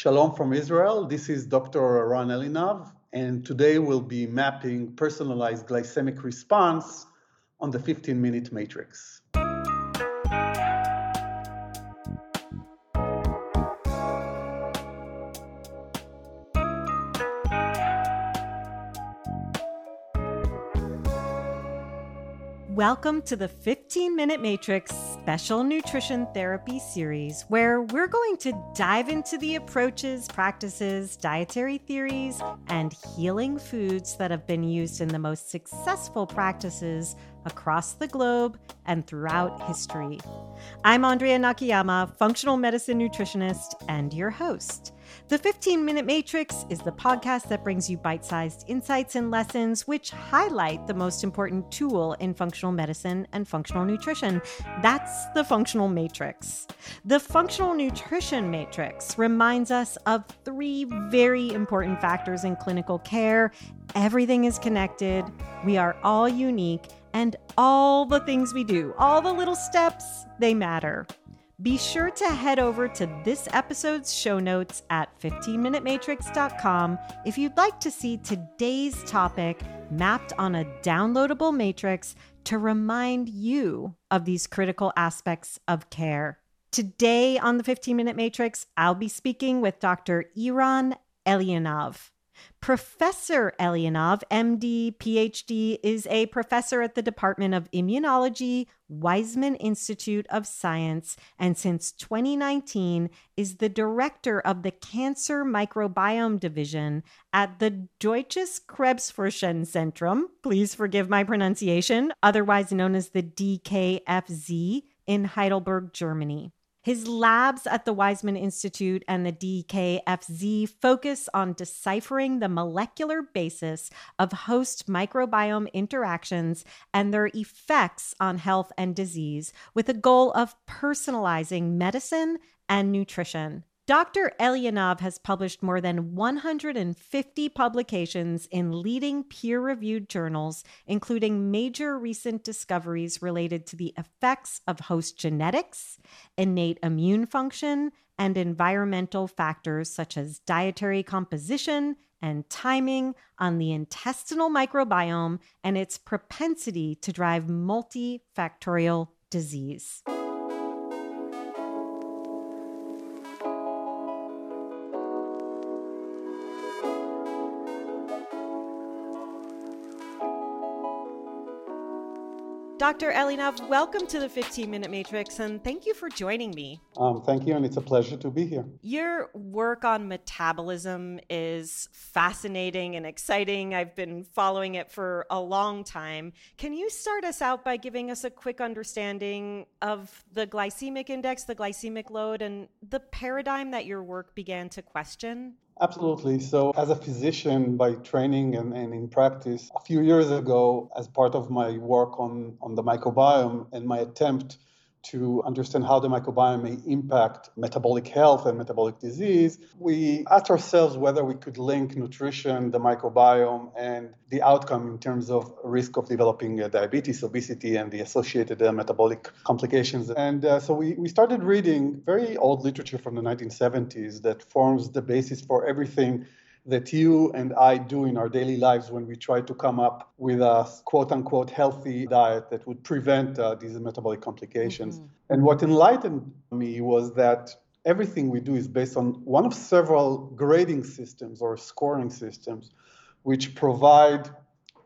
Shalom from Israel. This is Dr. Eran Elinav, and today we'll be mapping personalized glycemic response on the 15 minute matrix. Welcome to the 15 Minute Matrix Special Nutrition Therapy Series, where we're going to dive into the approaches, practices, dietary theories, and healing foods that have been used in the most successful practices across the globe and throughout history. I'm Andrea Nakayama, functional medicine nutritionist, and your host. The 15 Minute Matrix is the podcast that brings you bite sized insights and lessons which highlight the most important tool in functional medicine and functional nutrition. That's the functional matrix. The functional nutrition matrix reminds us of three very important factors in clinical care everything is connected, we are all unique, and all the things we do, all the little steps, they matter. Be sure to head over to this episode's show notes at 15minutematrix.com if you'd like to see today's topic mapped on a downloadable matrix to remind you of these critical aspects of care. Today on the 15 Minute Matrix, I'll be speaking with Dr. Eran Elinav. Professor Elinav, MD, PhD, is a professor at the Department of Immunology, Weizmann Institute of Science, and since 2019 is the director of the Cancer Microbiome Division at the Deutsches Krebsforschungszentrum, please forgive my pronunciation, otherwise known as the DKFZ in Heidelberg, Germany. His labs at the Weizmann Institute and the DKFZ focus on deciphering the molecular basis of host microbiome interactions and their effects on health and disease, with a goal of personalizing medicine and nutrition. Dr. Elinav has published more than 150 publications in leading peer reviewed journals, including major recent discoveries related to the effects of host genetics, innate immune function, and environmental factors such as dietary composition and timing on the intestinal microbiome and its propensity to drive multifactorial disease. Dr. Elinav, welcome to the 15 Minute Matrix and thank you for joining me. Um, thank you, and it's a pleasure to be here. Your work on metabolism is fascinating and exciting. I've been following it for a long time. Can you start us out by giving us a quick understanding of the glycemic index, the glycemic load, and the paradigm that your work began to question? Absolutely. So, as a physician by training and, and, in practice, a few years ago, as part of my work on, on the microbiome and my attempt to understand how the microbiome may impact metabolic health and metabolic disease, we asked ourselves whether we could link nutrition, the microbiome, and the outcome in terms of risk of developing uh, diabetes, obesity, and the associated uh, metabolic complications. And uh, so we, we started reading very old literature from the 1970s that forms the basis for everything that you and I do in our daily lives when we try to come up with a quote unquote healthy diet that would prevent uh, these metabolic complications. Mm-hmm. And what enlightened me was that everything we do is based on one of several grading systems or scoring systems which provide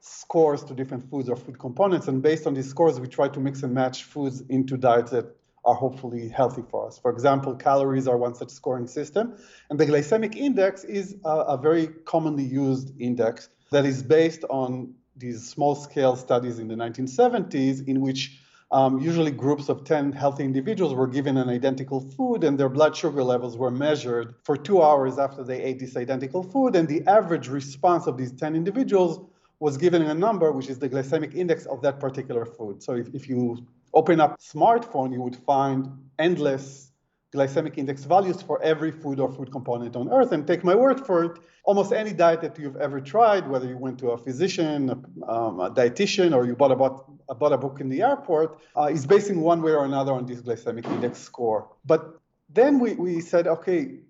scores to different foods or food components. And based on these scores, we try to mix and match foods into diets that are hopefully healthy for us. For example, calories are one such scoring system, and the glycemic index is a, a very commonly used index that is based on these small scale studies in the 1970s in which um, usually groups of 10 healthy individuals were given an identical food and their blood sugar levels were measured for two hours after they ate this identical food and the average response of these 10 individuals was given a number which is the glycemic index of that particular food so if, if you open up a smartphone, you would find endless glycemic index values for every food or food component on earth. And take my word for it, almost any diet that you've ever tried, whether you went to a physician, a, um, a dietitian, or you bought a, bought a book in the airport, uh, is based in one way or another on this glycemic index score. But then we, we said, okay,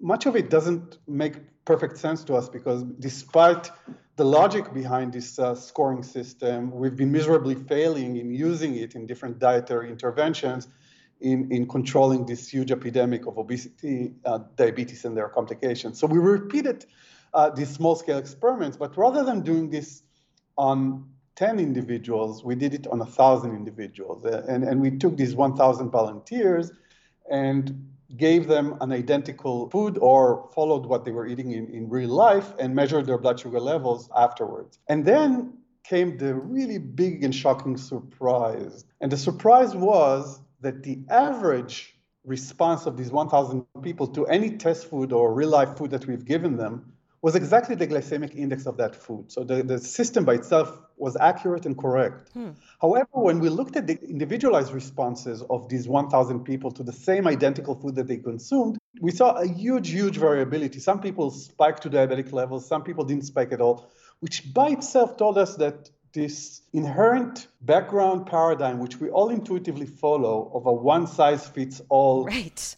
much of it doesn't make perfect sense to us because despite the logic behind this uh, scoring system, we've been miserably failing in using it in different dietary interventions in, in controlling this huge epidemic of obesity, uh, diabetes, and their complications. So we repeated uh, these small scale experiments, but rather than doing this on 10 individuals, we did it on 1,000 individuals. Uh, and, and we took these 1,000 volunteers and gave them an identical food or followed what they were eating in, in real life and measured their blood sugar levels afterwards. And then came the really big and shocking surprise. And the surprise was that the average response of these 1,000 people to any test food or real life food that we've given them was exactly the glycemic index of that food. So the, the system by itself was accurate and correct. Hmm. However, when we looked at the individualized responses of these 1,000 people to the same identical food that they consumed, we saw a huge, huge variability. Some people spiked to diabetic levels, some people didn't spike at all, which by itself told us that this inherent background paradigm, which we all intuitively follow, of a one size fits all right.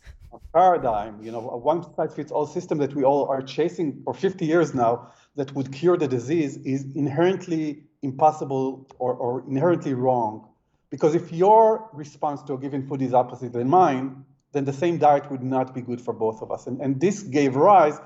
Paradigm, you know, a one size fits all system that we all are chasing for 50 years now that would cure the disease is inherently impossible or, or inherently wrong. Because if your response to a given food is opposite than mine, then the same diet would not be good for both of us. And, and this gave rise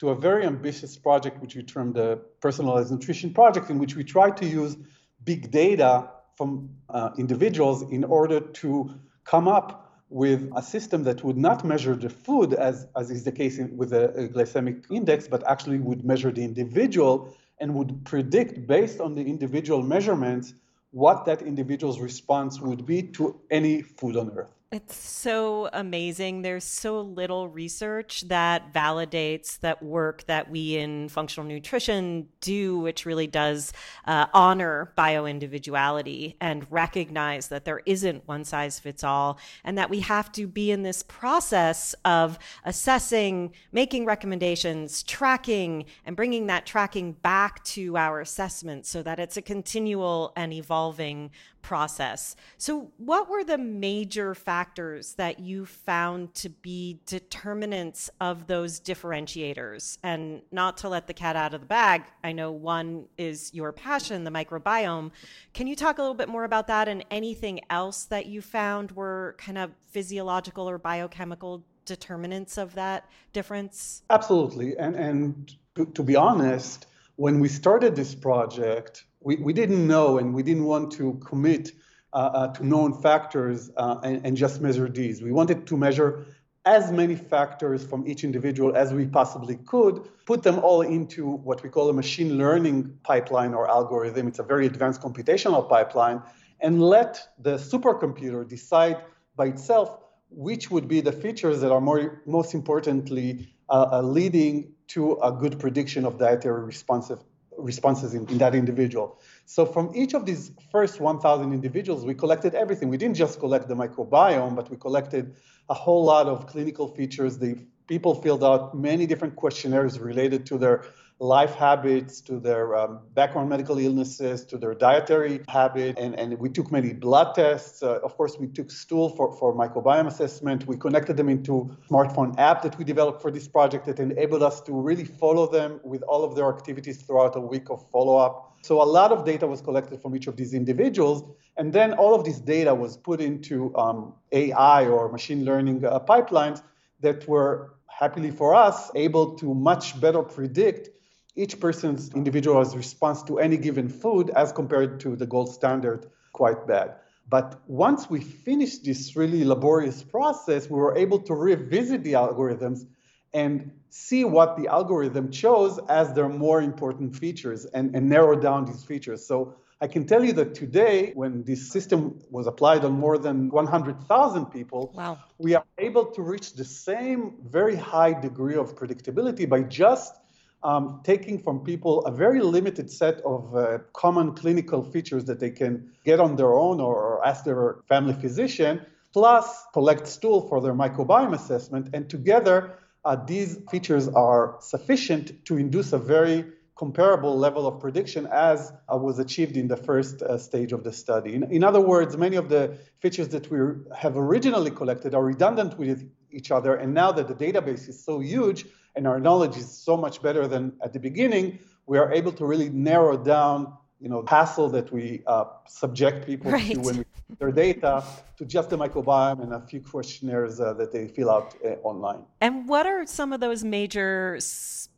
to a very ambitious project, which we termed the Personalized Nutrition Project, in which we tried to use big data from uh, individuals in order to come up with a system that would not measure the food, as, as is the case with a glycemic index, but actually would measure the individual and would predict based on the individual measurements what that individual's response would be to any food on earth. It's so amazing. There's so little research that validates that work that we in functional nutrition do, which really does uh, honor bioindividuality and recognize that there isn't one size fits all, and that we have to be in this process of assessing, making recommendations, tracking, and bringing that tracking back to our assessment so that it's a continual and evolving process. So, what were the major factors that you found to be determinants of those differentiators? And not to let the cat out of the bag, I know one is your passion, the microbiome. Can you talk a little bit more about that and anything else that you found were kind of physiological or biochemical determinants of that difference? Absolutely. And, and to, to be honest, when we started this project, we, we didn't know and we didn't want to commit uh, uh, to known factors uh, and, and, just measure these. We wanted to measure as many factors from each individual as we possibly could, put them all into what we call a machine learning pipeline or algorithm. It's a very advanced computational pipeline, and let the supercomputer decide by itself which would be the features that are more, most importantly uh, uh leading to a good prediction of dietary responsive responses in, in that individual. So from each of these first 1,000 individuals, we collected everything. We didn't just collect the microbiome, but we collected a whole lot of clinical features. The people filled out many different questionnaires related to their life habits, to their um, background medical illnesses, to their dietary habit. And, and we took many blood tests. Uh, of course, we took stool for, for microbiome assessment. We connected them into smartphone app that we developed for this project that enabled us to really follow them with all of their activities throughout a week of follow-up. So a lot of data was collected from each of these individuals. And then all of this data was put into um, AI or machine learning uh, pipelines that were happily for us able to much better predict each person's individual's response to any given food as compared to the gold standard quite bad. But once we finished this really laborious process, we were able to revisit the algorithms and see what the algorithm chose as their more important features and, and narrow down these features. So I can tell you that today, when this system was applied on more than 100,000 people, wow. we are able to reach the same very high degree of predictability by just um, taking from people a very limited set of uh, common clinical features that they can get on their own or, or ask their family physician, plus collect stool for their microbiome assessment. And together, uh, these features are sufficient to induce a very comparable level of prediction as uh, was achieved in the first uh, stage of the study. In, in, other words, many of the features that we have originally collected are redundant with each other, and now that the database is so huge and our knowledge is so much better than at the beginning, we are able to really narrow down you know, hassle that we uh, subject people right. to when we their data to just the microbiome and a few questionnaires uh, that they fill out uh, online. And what are some of those major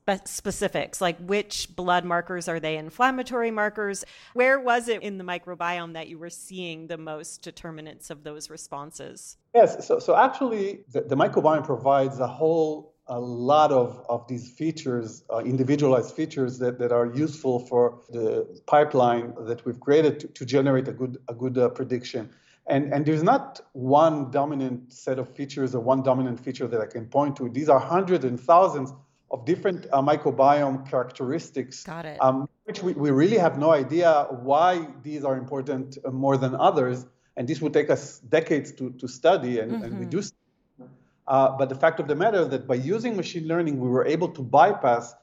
spe- specifics? Like which blood markers are they inflammatory markers? Where was it in the microbiome that you were seeing the most determinants of those responses? Yes, so, so actually, the, the microbiome provides a whole a lot of, of these features, uh, individualized features that, that are useful for the pipeline that we've created to, to generate a good, a good uh, prediction. And, and there's not one dominant set of features or one dominant feature that I can point to. These are hundreds and thousands of different uh, microbiome characteristics, Got it. Um, which we, we really have no idea why these are important uh, more than others. And this would take us decades to, to study, and, mm-hmm. and we do uh, but the fact of the matter is that by using machine learning, we were able to bypass,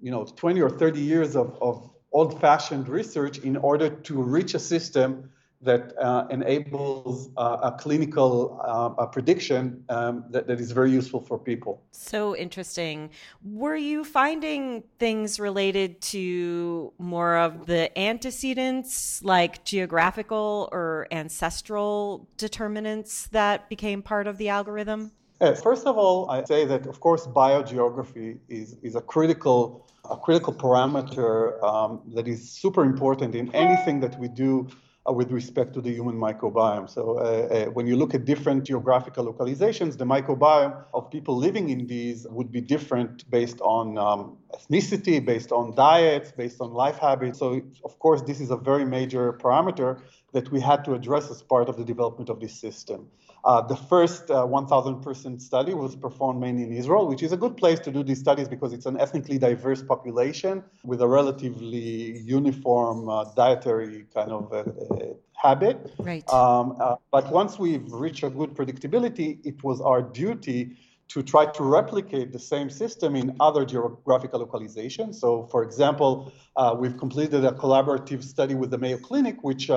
you know, 20 or 30 years of, of old-fashioned research in order to reach a system that uh, enables uh, a clinical uh, a prediction um, that, that is very useful for people. So interesting. Were you finding things related to more of the antecedents, like geographical or ancestral determinants that became part of the algorithm? Yes, first of all, I say that of course biogeography is, is a critical a critical parameter um, that is super important in anything that we do uh, with respect to the human microbiome. So uh, uh, when you look at different geographical localizations, the microbiome of people living in these would be different based on um, ethnicity, based on diets, based on life habits. So of course, this is a very major parameter that we had to address as part of the development of this system. Uh, the first uh, 1,000 person study was performed mainly in Israel, which is a good place to do these studies because it's an ethnically diverse population with a relatively uniform uh, dietary kind of uh, uh, habit. Right. Um, uh, but once we've reached a good predictability, it was our duty to try to replicate the same system in other geographical localizations. So, for example, we've completed a collaborative study with the Mayo Clinic, which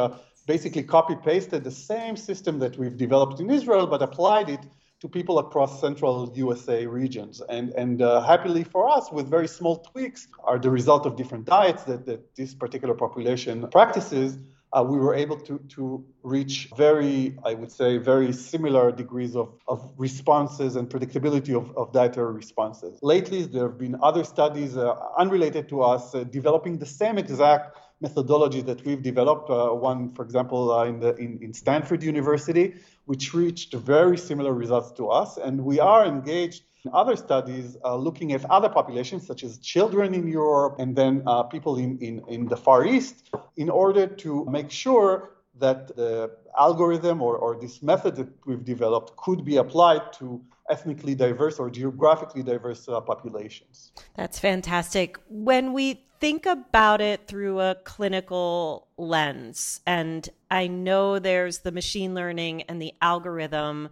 basically copy pasted the same system that we've developed in Israel, but applied it to people across central USA regions. And, and uh, happily for us, with very small tweaks, are the result of different diets that, that this particular population practices. Uh, we were able to, to reach very, I would say, very similar degrees of, of responses and predictability of, of dietary responses. Lately, there have been other studies uh, unrelated to us uh, developing the same exact methodology that we've developed. Uh, one, for example, uh, in, the, in, in, Stanford University, which reached very similar results to us. And we are engaged in other studies uh, looking at other populations, such as children in Europe and then uh, people in, in, in the Far East, in order to make sure that the algorithm or, or this method that we've developed could be applied to ethnically diverse or geographically diverse uh, populations. That's fantastic. When we think about it through a clinical lens, and I know there's the machine learning and the algorithm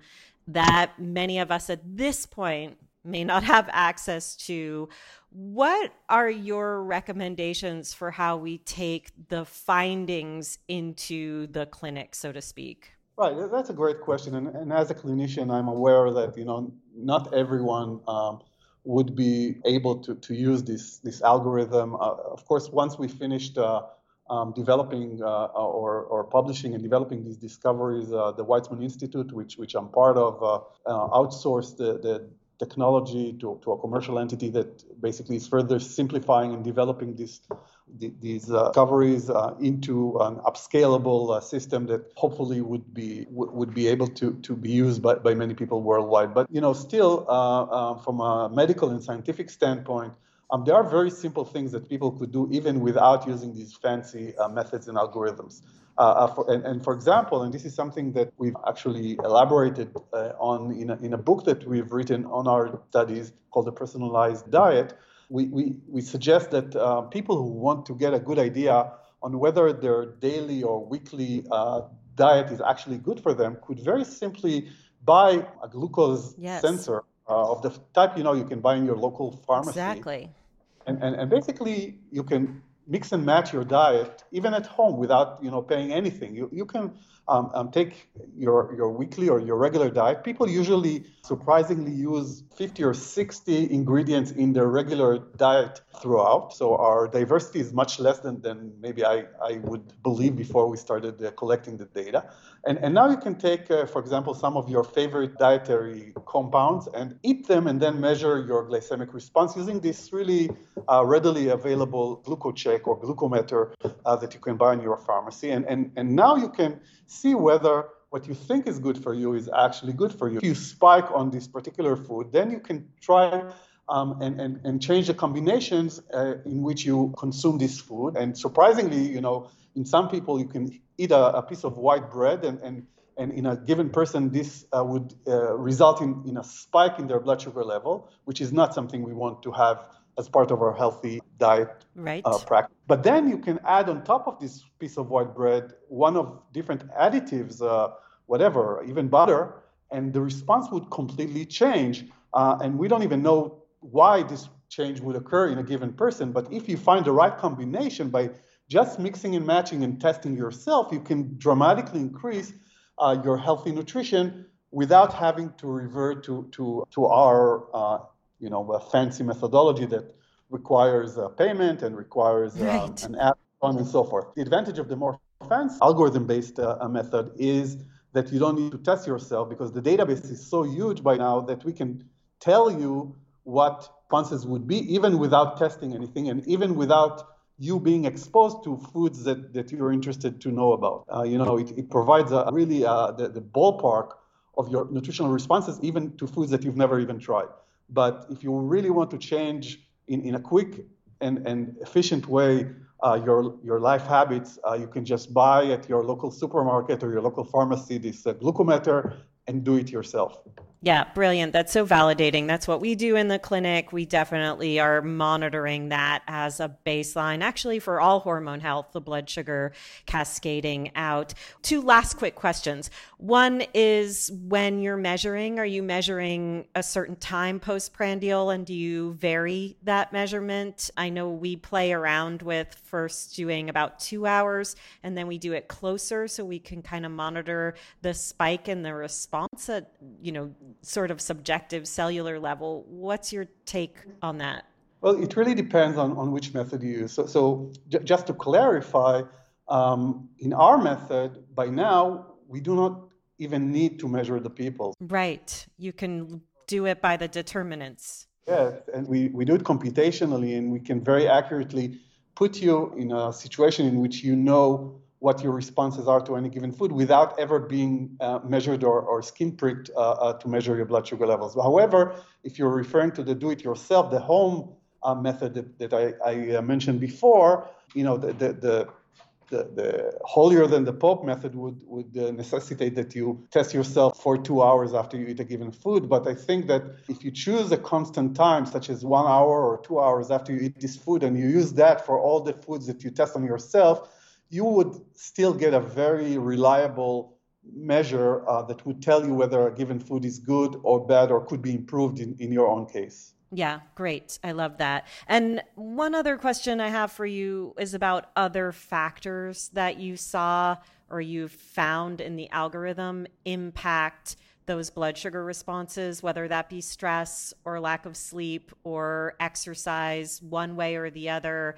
that many of us at this point may not have access to. What are your recommendations for how we take the findings into the clinic, so to speak? Right, that's a great question. And, and as a clinician, I'm aware that you know not everyone um, would be able to, to use this this algorithm. Uh, of course, once we finished uh, um, developing uh, or, or publishing and developing these discoveries, uh, the Weizmann Institute, which which I'm part of, uh, uh, outsourced the, the technology to, to a commercial entity that basically is further simplifying and developing this, these uh, discoveries uh, into an upscalable uh, system that hopefully would be would be able to, to be used by, by many people worldwide. But you know, still uh, uh, from a medical and scientific standpoint, um, there are very simple things that people could do even without using these fancy uh, methods and algorithms. Uh, uh, for, and, and, for example, and this is something that we've actually elaborated uh, on in a, in a book that we've written on our studies called The Personalized Diet, we, we, we suggest that uh, people who want to get a good idea on whether their daily or weekly uh, diet is actually good for them could very simply buy a glucose yes. sensor uh, of the type you know you can buy in your local pharmacy. Exactly And, and, and basically, you can mix and match your diet even at home without you know paying anything. You, you can um, um, take your, your weekly or your regular diet. People usually surprisingly use 50 or 60 ingredients in their regular diet throughout. So our diversity is much less than, than maybe I, I would believe before we started uh, collecting the data. And, and now you can take, uh, for example, some of your favorite dietary compounds and eat them and then measure your glycemic response using this really uh, readily available glucocheck or glucometer uh, that you can buy in your pharmacy. And, and, and now you can see whether what you think is good for you is actually good for you. If you spike on this particular food, then you can try um, and, and, and change the combinations uh, in which you consume this food. And surprisingly, you know, in some people, you can eat a, a piece of white bread, and, and, and in a given person, this uh, would uh, result in, in a spike in their blood sugar level, which is not something we want to have as part of our healthy diet right. uh, practice. But then you can add on top of this piece of white bread one of different additives, uh, whatever, even butter, and the response would completely change. Uh, and we don't even know why this change would occur in a given person. But if you find the right combination by just mixing and matching and testing yourself, you can dramatically increase uh, your healthy nutrition without having to revert to, to, to our uh, you know, a fancy methodology that requires a payment and requires um, right. um, an app, on and so forth. The advantage of the more fancy algorithm-based uh, method is that you don't need to test yourself because the database is so huge by now that we can tell you what responses would be even without testing anything and even without you being exposed to foods that, that you're interested to know about. Uh, you know, it, it provides a really uh, the, the ballpark of your nutritional responses even to foods that you've never even tried. But if you really want to change in, in a quick and, and efficient way uh, your, your life habits, uh, you can just buy at your local supermarket or your local pharmacy this uh, glucometer and do it yourself. Yeah, brilliant. That's so validating. That's what we do in the clinic. We definitely are monitoring that as a baseline, actually, for all hormone health, the blood sugar cascading out. Two last quick questions. One is when you're measuring, are you measuring a certain time postprandial and do you vary that measurement? I know we play around with first doing about two hours and then we do it closer so we can kind of monitor the spike and the response at, you know, sort of subjective cellular level. What's your take on that? Well, it really depends on, on which method you use. So, so j- just to clarify, um, in our method, by now, we do not even need to measure the people. Right. You can do it by the determinants. Yes, and we, we do it computationally, and we can very accurately put you in a situation in which you know what your responses are to any given food without ever being uh, measured or, or skin pricked uh, uh, to measure your blood sugar levels. However, if you're referring to the do it yourself, the home uh, method that, that I, I uh, mentioned before, you know, the, the, the the, holier than the Pope method would, would uh, necessitate that you test yourself for two hours after you eat a given food. But I think that if you choose a constant time, such as one hour or two hours after you eat this food, and you use that for all the foods that you test on yourself, you would still get a very reliable measure uh, that would tell you whether a given food is good or bad or could be improved in, in your own case. Yeah, great. I love that. And one other question I have for you is about other factors that you saw or you found in the algorithm impact those blood sugar responses, whether that be stress or lack of sleep or exercise, one way or the other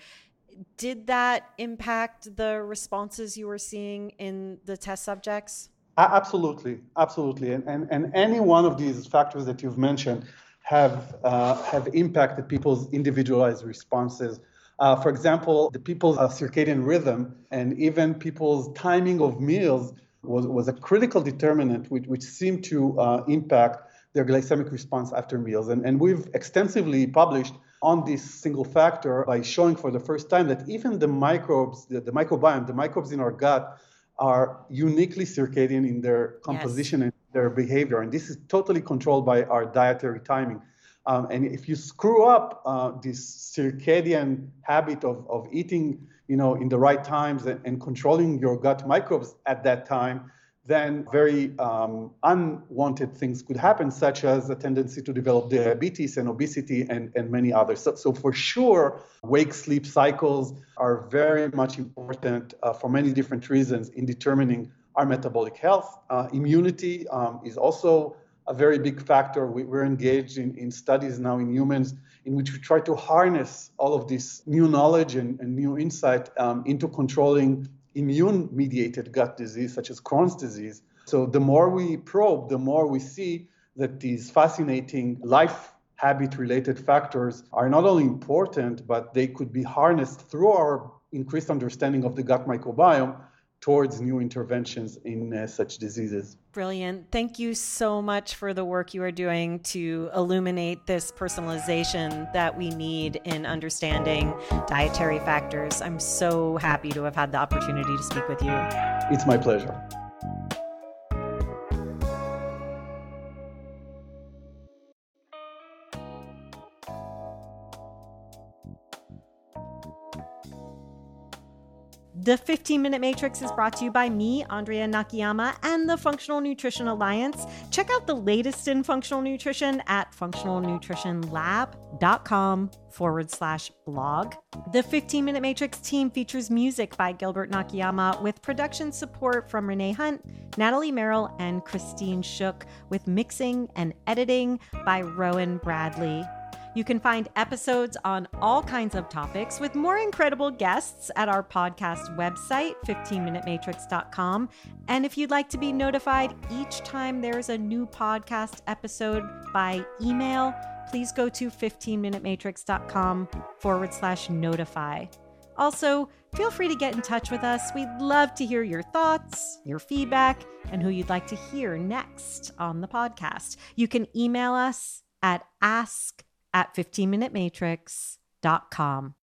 did that impact the responses you were seeing in the test subjects? Absolutely, absolutely. And, and, and any one of these factors that you've mentioned have, uh, have impacted people's individualized responses. Uh, for example, the people's uh, circadian rhythm and even people's timing of meals was, was a critical determinant which, which seemed to uh, impact their glycemic response after meals. And, and we've extensively published on this single factor by showing for the first time that even the microbes, the, the microbiome, the microbes in our gut are uniquely circadian in their composition yes. and their behavior. And this is totally controlled by our dietary timing. Um, and if you screw up uh, this circadian habit of, of eating, you know, in the right times and, and controlling your gut microbes at that time, then very um, unwanted things could happen, such as a tendency to develop diabetes and obesity and, and many others. So, so for sure, wake sleep cycles are very much important uh, for many different reasons in determining our metabolic health. Uh, immunity um, is also a very big factor. We, are engaged in, in studies now in humans in which we try to harness all of this new knowledge and, and new insight um, into controlling immune mediated gut disease, such as Crohn's disease. So the more we probe, the more we see that these fascinating life habit related factors are not only important, but they could be harnessed through our increased understanding of the gut microbiome towards new interventions in uh, such diseases. Brilliant. Thank you so much for the work you are doing to illuminate this personalization that we need in understanding dietary factors. I'm so happy to have had the opportunity to speak with you. It's my pleasure. The 15 Minute Matrix is brought to you by me, Andrea Nakayama, and the Functional Nutrition Alliance. Check out the latest in functional nutrition at functionalnutritionlab.com forward slash blog. The 15 Minute Matrix team features music by Gilbert Nakayama with production support from Renee Hunt, Natalie Merrill, and Christine Shook, with mixing and editing by Rowan Bradley. You can find episodes on all kinds of topics with more incredible guests at our podcast website, 15minutematrix.com. And if you'd like to be notified each time there's a new podcast episode by email, please go to 15minutematrix.com forward slash notify. Also, feel free to get in touch with us. We'd love to hear your thoughts, your feedback, and who you'd like to hear next on the podcast. You can email us at ask at 15minutematrix.com.